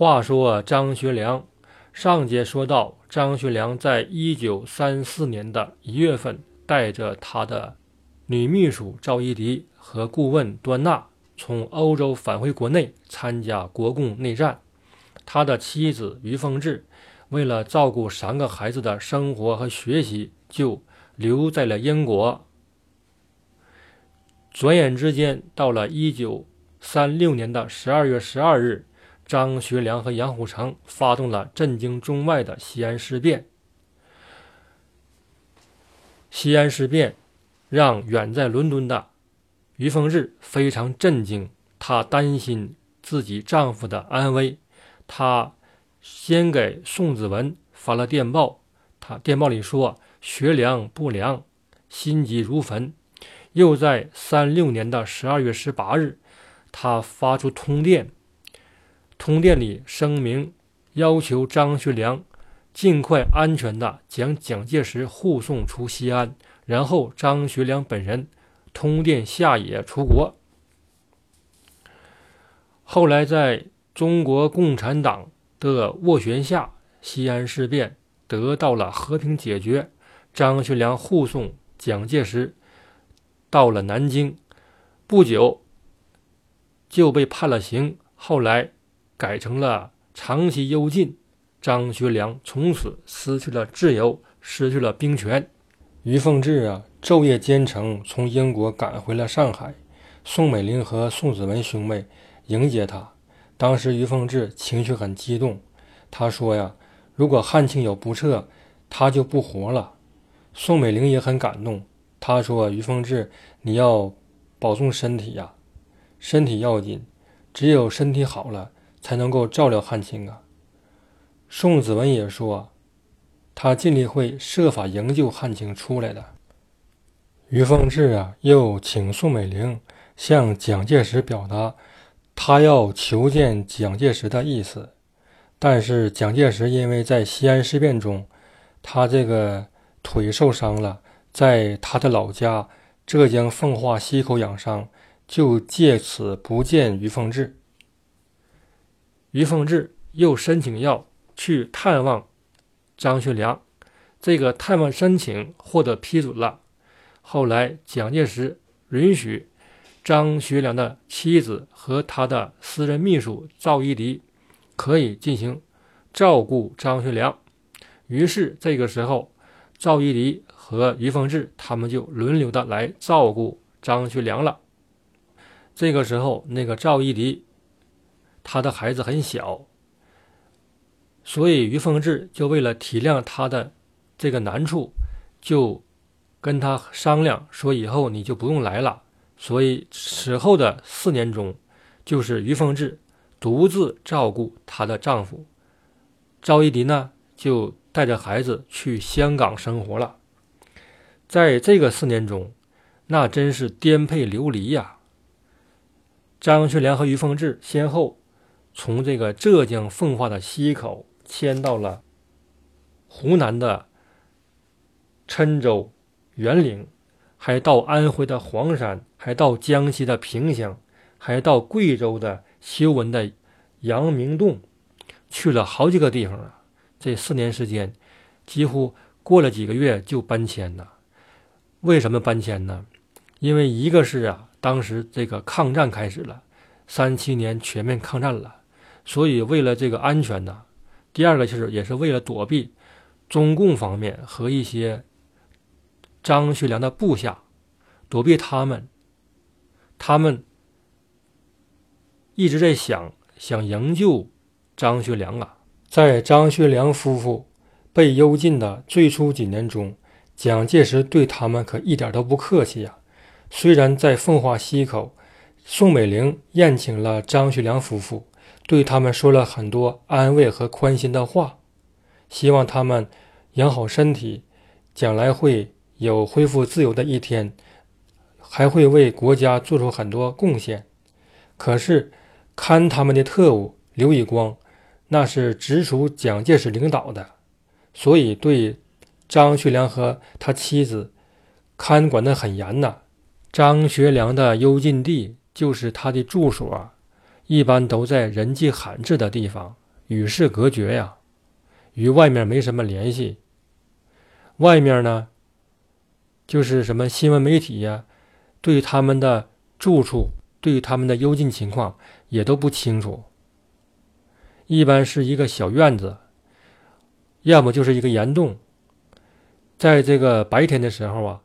话说张学良，上节说到，张学良在一九三四年的一月份，带着他的女秘书赵一荻和顾问端纳从欧洲返回国内，参加国共内战。他的妻子于凤至为了照顾三个孩子的生活和学习，就留在了英国。转眼之间，到了一九三六年的十二月十二日。张学良和杨虎城发动了震惊中外的西安事变。西安事变让远在伦敦的于凤至非常震惊，她担心自己丈夫的安危。她先给宋子文发了电报，他电报里说：“学良不良，心急如焚。”又在三六年的十二月十八日，他发出通电。通电里声明，要求张学良尽快安全地将蒋介石护送出西安，然后张学良本人通电下野出国。后来，在中国共产党的斡旋下，西安事变得到了和平解决。张学良护送蒋介石到了南京，不久就被判了刑。后来。改成了长期幽禁，张学良从此失去了自由，失去了兵权。于凤至啊，昼夜兼程从英国赶回了上海。宋美龄和宋子文兄妹迎接他。当时于凤至情绪很激动，他说呀：“如果汉卿有不测，他就不活了。”宋美龄也很感动，他说：“于凤至，你要保重身体呀，身体要紧，只有身体好了。”才能够照料汉卿啊。宋子文也说，他尽力会设法营救汉卿出来的。于凤至啊，又请宋美龄向蒋介石表达他要求见蒋介石的意思。但是蒋介石因为在西安事变中，他这个腿受伤了，在他的老家浙江奉化溪口养伤，就借此不见于凤至。于凤至又申请要去探望张学良，这个探望申请获得批准了。后来蒋介石允许张学良的妻子和他的私人秘书赵一荻可以进行照顾张学良。于是这个时候，赵一荻和于凤至他们就轮流的来照顾张学良了。这个时候，那个赵一荻。他的孩子很小，所以于凤至就为了体谅他的这个难处，就跟他商量说：“以后你就不用来了。”所以此后的四年中，就是于凤至独自照顾她的丈夫赵一荻呢，就带着孩子去香港生活了。在这个四年中，那真是颠沛流离呀。张学良和于凤至先后。从这个浙江奉化的溪口迁到了湖南的郴州、沅陵，还到安徽的黄山，还到江西的萍乡，还到贵州的修文的阳明洞，去了好几个地方啊！这四年时间，几乎过了几个月就搬迁了。为什么搬迁呢？因为一个是啊，当时这个抗战开始了，三七年全面抗战了。所以，为了这个安全呢，第二个就是也是为了躲避中共方面和一些张学良的部下，躲避他们，他们一直在想想营救张学良啊。在张学良夫妇被幽禁的最初几年中，蒋介石对他们可一点都不客气呀。虽然在奉化溪口，宋美龄宴请了张学良夫妇。对他们说了很多安慰和宽心的话，希望他们养好身体，将来会有恢复自由的一天，还会为国家做出很多贡献。可是，看他们的特务刘以光，那是直属蒋介石领导的，所以对张学良和他妻子看管得很严呐。张学良的幽禁地就是他的住所。一般都在人迹罕至的地方，与世隔绝呀，与外面没什么联系。外面呢，就是什么新闻媒体呀，对他们的住处、对他们的幽禁情况也都不清楚。一般是一个小院子，要么就是一个岩洞。在这个白天的时候啊，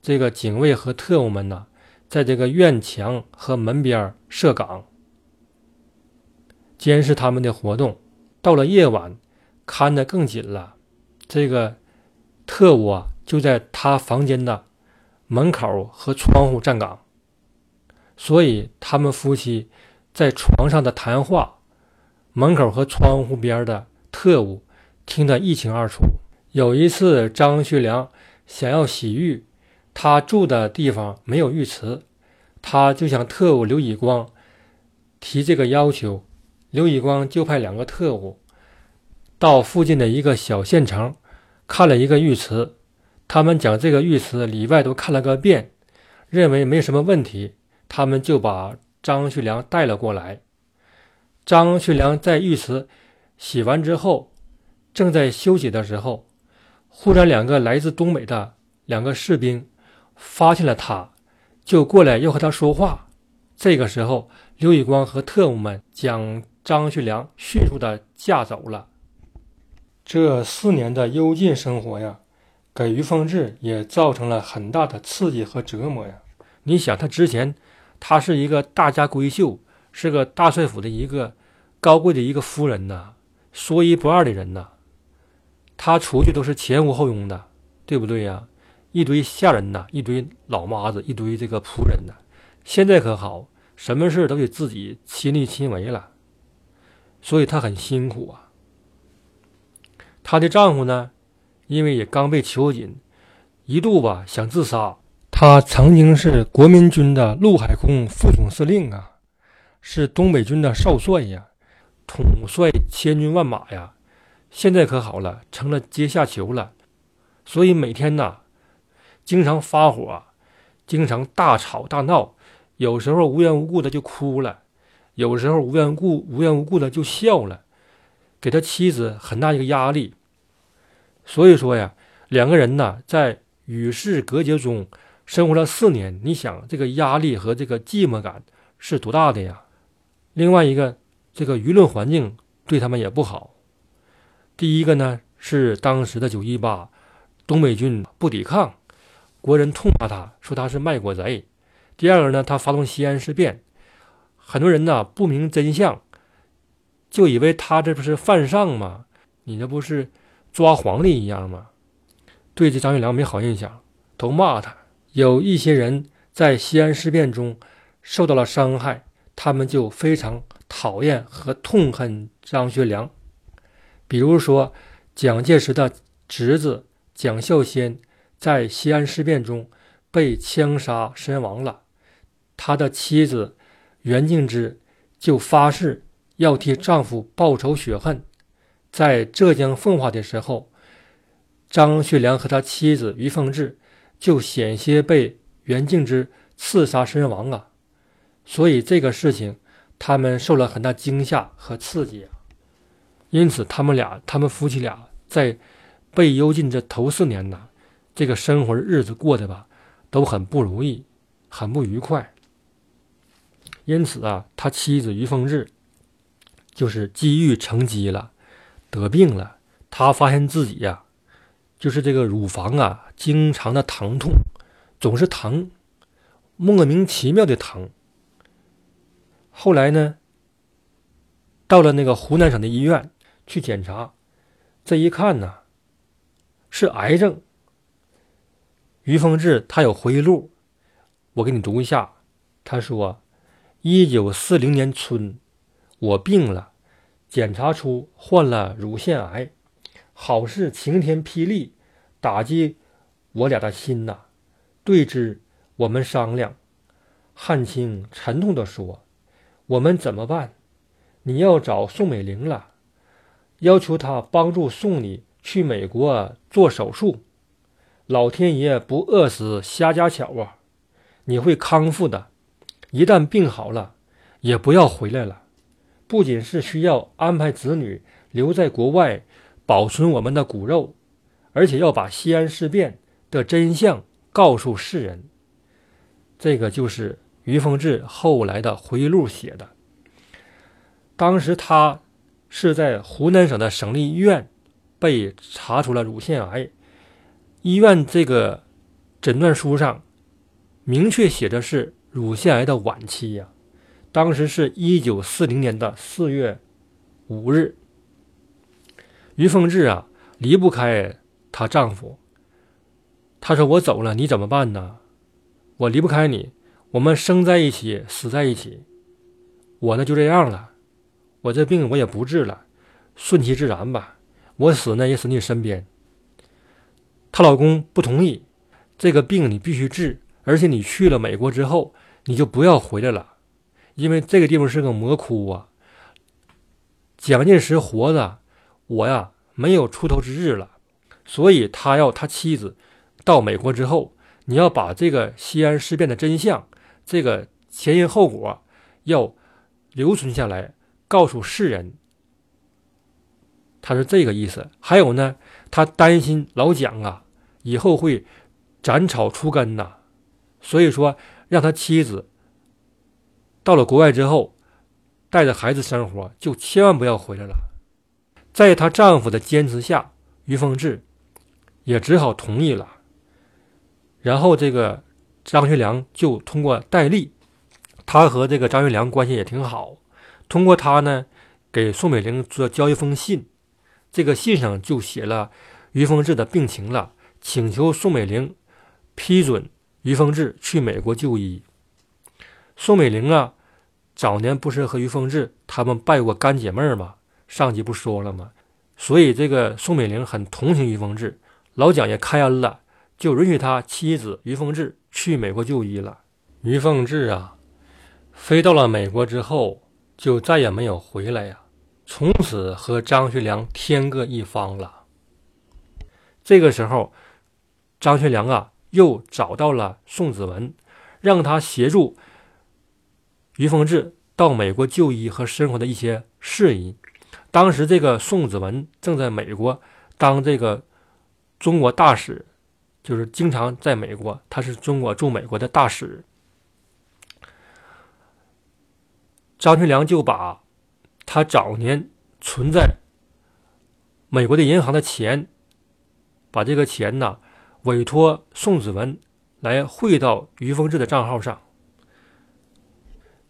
这个警卫和特务们呢，在这个院墙和门边设岗，监视他们的活动。到了夜晚，看得更紧了。这个特务啊，就在他房间的门口和窗户站岗，所以他们夫妻在床上的谈话，门口和窗户边的特务听得一清二楚。有一次，张学良想要洗浴，他住的地方没有浴池，他就向特务刘以光提这个要求。刘以光就派两个特务到附近的一个小县城看了一个浴池，他们将这个浴池里外都看了个遍，认为没什么问题，他们就把张学良带了过来。张学良在浴池洗完之后，正在休息的时候，忽然两个来自东北的两个士兵发现了他，就过来要和他说话。这个时候，刘以光和特务们将。张学良迅速的架走了。这四年的幽禁生活呀，给于凤至也造成了很大的刺激和折磨呀。你想，他之前他是一个大家闺秀，是个大帅府的一个高贵的一个夫人呐，说一不二的人呐。他出去都是前呼后拥的，对不对呀？一堆下人呐，一堆老妈子，一堆这个仆人呐。现在可好，什么事都得自己亲力亲为了。所以她很辛苦啊。她的丈夫呢，因为也刚被囚禁，一度吧想自杀。他曾经是国民军的陆海空副总司令啊，是东北军的少帅呀，统帅千军万马呀。现在可好了，成了阶下囚了。所以每天呢，经常发火，经常大吵大闹，有时候无缘无故的就哭了。有时候无缘故、无缘无故的就笑了，给他妻子很大一个压力。所以说呀，两个人呢在与世隔绝中生活了四年，你想这个压力和这个寂寞感是多大的呀？另外一个，这个舆论环境对他们也不好。第一个呢是当时的九一八，东北军不抵抗，国人痛骂他说他是卖国贼。第二个呢，他发动西安事变。很多人呢不明真相，就以为他这不是犯上吗？你这不是抓皇帝一样吗？对这张学良没好印象，都骂他。有一些人在西安事变中受到了伤害，他们就非常讨厌和痛恨张学良。比如说，蒋介石的侄子蒋孝先在西安事变中被枪杀身亡了，他的妻子。袁敬之就发誓要替丈夫报仇雪恨，在浙江奉化的时候，张学良和他妻子于凤至就险些被袁敬之刺杀身亡啊！所以这个事情他们受了很大惊吓和刺激啊！因此他们俩，他们夫妻俩在被幽禁这头四年呢，这个生活日子过得吧都很不如意，很不愉快。因此啊，他妻子于凤至就是积郁成疾了，得病了。他发现自己呀，就是这个乳房啊，经常的疼痛，总是疼，莫名其妙的疼。后来呢，到了那个湖南省的医院去检查，这一看呢，是癌症。于凤至他有回忆录，我给你读一下，他说。一九四零年春，我病了，检查出患了乳腺癌，好似晴天霹雳，打击我俩的心呐。对之，我们商量。汉卿沉痛地说：“我们怎么办？你要找宋美龄了，要求她帮助送你去美国做手术。老天爷不饿死瞎家巧啊，你会康复的。”一旦病好了，也不要回来了。不仅是需要安排子女留在国外保存我们的骨肉，而且要把西安事变的真相告诉世人。这个就是于凤至后来的回忆录写的。当时他是在湖南省的省立医院被查出了乳腺癌，医院这个诊断书上明确写着是乳腺癌的晚期呀。当时是一九四零年的四月五日，于凤至啊离不开她丈夫。她说：“我走了，你怎么办呢？我离不开你，我们生在一起，死在一起。我呢就这样了。”我这病我也不治了，顺其自然吧。我死呢也死你身边。她老公不同意，这个病你必须治，而且你去了美国之后，你就不要回来了，因为这个地方是个魔窟啊。蒋介石活着，我呀没有出头之日了，所以他要他妻子到美国之后，你要把这个西安事变的真相，这个前因后果要留存下来。告诉世人，他是这个意思。还有呢，他担心老蒋啊以后会斩草除根呐，所以说让他妻子到了国外之后，带着孩子生活，就千万不要回来了。在她丈夫的坚持下，于凤至也只好同意了。然后这个张学良就通过戴笠，他和这个张学良关系也挺好。通过他呢，给宋美龄做交一封信，这个信上就写了于凤至的病情了，请求宋美龄批准于凤至去美国就医。宋美龄啊，早年不是和于凤至他们拜过干姐妹吗？上集不说了吗？所以这个宋美龄很同情于凤至，老蒋也开恩了，就允许他妻子于凤至去美国就医了。于凤至啊，飞到了美国之后。就再也没有回来呀，从此和张学良天各一方了。这个时候，张学良啊又找到了宋子文，让他协助于凤至到美国就医和生活的一些事宜。当时这个宋子文正在美国当这个中国大使，就是经常在美国，他是中国驻美国的大使。张学良就把他早年存在美国的银行的钱，把这个钱呢委托宋子文来汇到于凤至的账号上。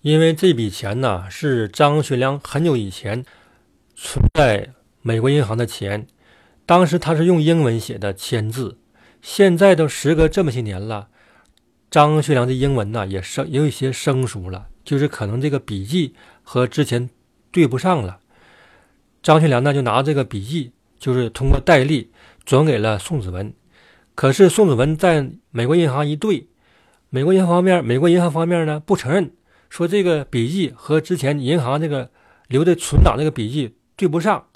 因为这笔钱呢是张学良很久以前存在美国银行的钱，当时他是用英文写的签字，现在都时隔这么些年了，张学良的英文呢也生也有一些生疏了。就是可能这个笔记和之前对不上了，张学良呢就拿这个笔记，就是通过戴笠转给了宋子文。可是宋子文在美国银行一对，美国银行方面，美国银行方面呢不承认，说这个笔记和之前银行这个留的存档这个笔记对不上，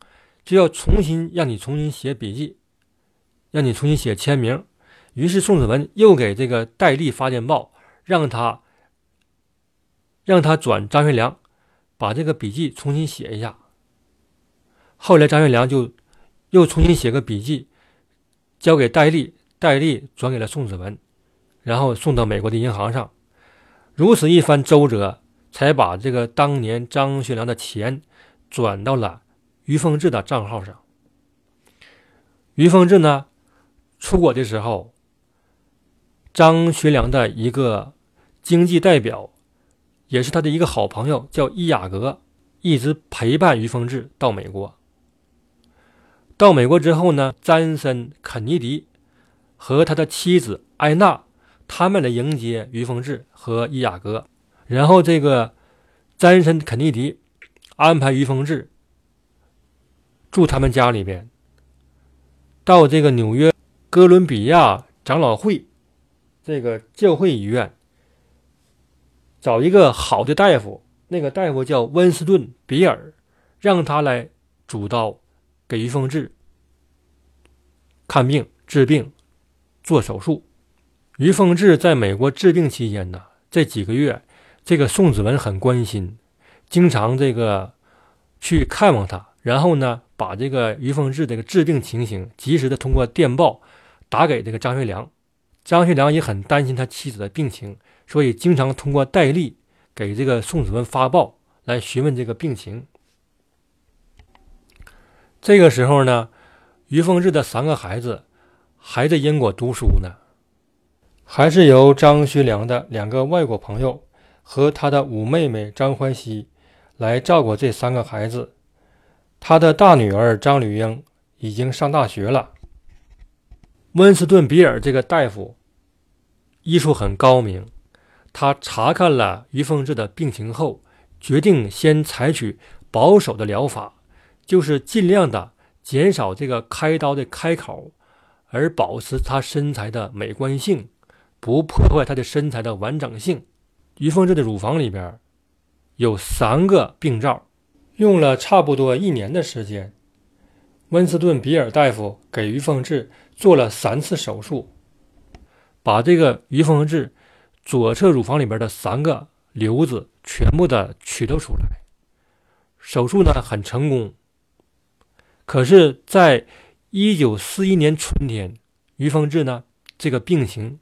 就要重新让你重新写笔记，让你重新写签名。于是宋子文又给这个戴笠发电报，让他。让他转张学良，把这个笔记重新写一下。后来张学良就又重新写个笔记，交给戴笠，戴笠转给了宋子文，然后送到美国的银行上。如此一番周折，才把这个当年张学良的钱转到了于凤至的账号上。于凤至呢，出国的时候，张学良的一个经济代表。也是他的一个好朋友，叫伊雅格，一直陪伴于凤至到美国。到美国之后呢，詹森·肯尼迪和他的妻子艾娜，他们来迎接于凤至和伊雅格。然后这个詹森·肯尼迪安排于凤至住他们家里边，到这个纽约哥伦比亚长老会这个教会医院。找一个好的大夫，那个大夫叫温斯顿·比尔，让他来主刀给于凤至看病、治病、做手术。于凤至在美国治病期间呢，这几个月，这个宋子文很关心，经常这个去看望他，然后呢，把这个于凤至这个治病情形及时的通过电报打给这个张学良。张学良也很担心他妻子的病情，所以经常通过戴笠给这个宋子文发报来询问这个病情。这个时候呢，于凤至的三个孩子还在英国读书呢，还是由张学良的两个外国朋友和他的五妹妹张怀熙。来照顾这三个孩子。他的大女儿张吕英已经上大学了。温斯顿·比尔这个大夫医术很高明，他查看了于凤至的病情后，决定先采取保守的疗法，就是尽量的减少这个开刀的开口，而保持他身材的美观性，不破坏他的身材的完整性。于凤至的乳房里边。有三个病灶，用了差不多一年的时间。温斯顿·比尔大夫给于凤至做了三次手术，把这个于凤至左侧乳房里边的三个瘤子全部的取了出来。手术呢很成功。可是，在一九四一年春天，于凤至呢这个病情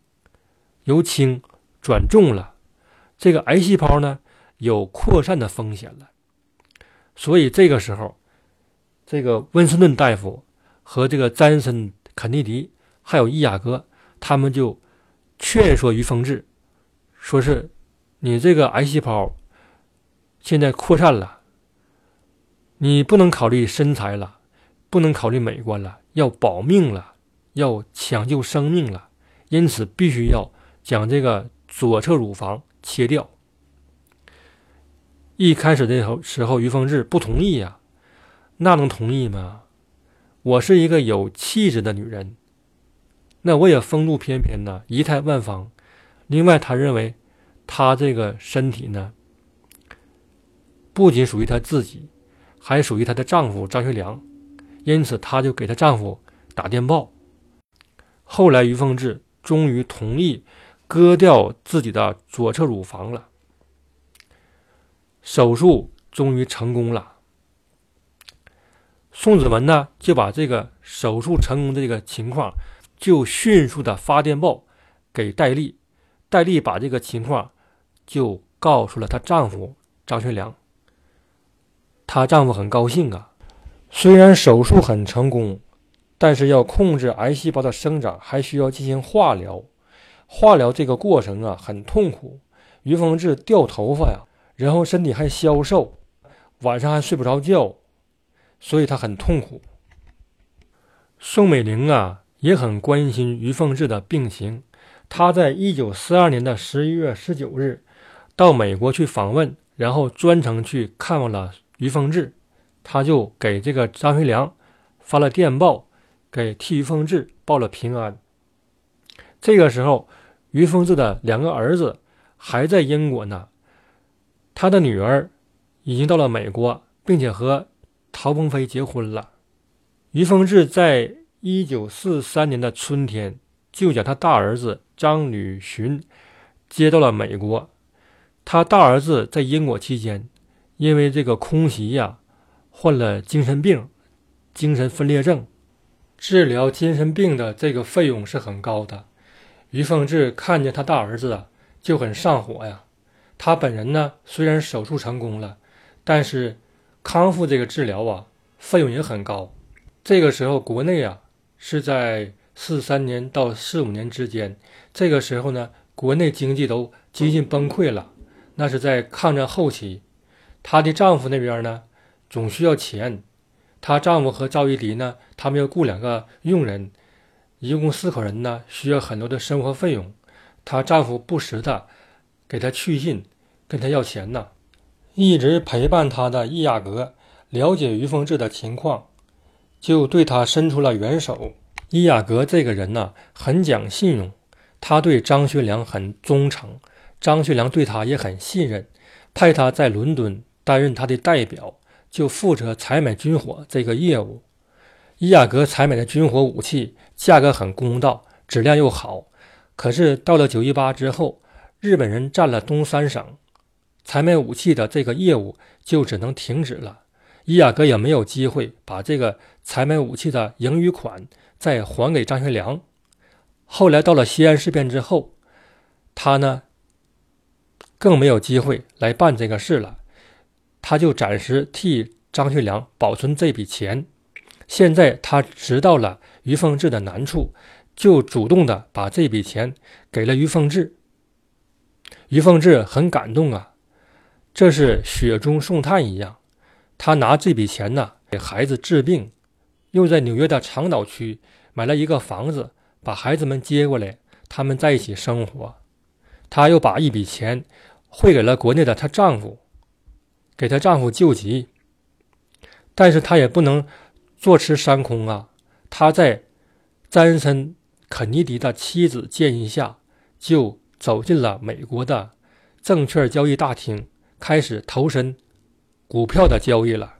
由轻转重了，这个癌细胞呢。有扩散的风险了，所以这个时候，这个温斯顿大夫和这个詹森、肯尼迪还有伊雅哥，他们就劝说于凤至，说是你这个癌细胞现在扩散了，你不能考虑身材了，不能考虑美观了，要保命了，要抢救生命了，因此必须要将这个左侧乳房切掉。一开始的时候，时候于凤至不同意呀，那能同意吗？我是一个有气质的女人，那我也风度翩翩呢，仪态万方。另外，她认为她这个身体呢，不仅属于她自己，还属于她的丈夫张学良，因此她就给她丈夫打电报。后来，于凤至终于同意割掉自己的左侧乳房了。手术终于成功了。宋子文呢，就把这个手术成功的这个情况，就迅速的发电报给戴笠。戴笠把这个情况就告诉了她丈夫张学良。她丈夫很高兴啊。虽然手术很成功，但是要控制癌细胞的生长，还需要进行化疗。化疗这个过程啊，很痛苦。于凤至掉头发呀。然后身体还消瘦，晚上还睡不着觉，所以他很痛苦。宋美龄啊也很关心于凤至的病情，她在一九四二年的十一月十九日到美国去访问，然后专程去看望了于凤至，他就给这个张学良发了电报，给替于凤至报了平安。这个时候，于凤至的两个儿子还在英国呢。他的女儿已经到了美国，并且和陶鹏飞结婚了。于凤至在一九四三年的春天就将他大儿子张履寻接到了美国。他大儿子在英国期间，因为这个空袭呀，患了精神病、精神分裂症。治疗精神病的这个费用是很高的。于凤至看见他大儿子啊，就很上火呀。他本人呢，虽然手术成功了，但是康复这个治疗啊，费用也很高。这个时候，国内啊是在四三年到四五年之间，这个时候呢，国内经济都接近崩溃了。那是在抗战后期，她的丈夫那边呢，总需要钱。她丈夫和赵一荻呢，他们要雇两个佣人，一共四口人呢，需要很多的生活费用。她丈夫不时的给她去信。跟她要钱呢，一直陪伴她的易亚格了解于凤至的情况，就对她伸出了援手。易亚格这个人呢，很讲信用，他对张学良很忠诚，张学良对他也很信任，派他在伦敦担任他的代表，就负责采买军火这个业务。伊雅格采买的军火武器价格很公道，质量又好，可是到了九一八之后，日本人占了东三省。采买武器的这个业务就只能停止了，伊雅格也没有机会把这个采买武器的盈余款再还给张学良。后来到了西安事变之后，他呢更没有机会来办这个事了，他就暂时替张学良保存这笔钱。现在他知道了于凤至的难处，就主动的把这笔钱给了于凤至。于凤至很感动啊，这是雪中送炭一样。他拿这笔钱呢给孩子治病，又在纽约的长岛区买了一个房子，把孩子们接过来，他们在一起生活。他又把一笔钱汇给了国内的她丈夫，给她丈夫救急。但是她也不能坐吃山空啊！她在詹森·肯尼迪的妻子建议下，就。走进了美国的证券交易大厅，开始投身股票的交易了。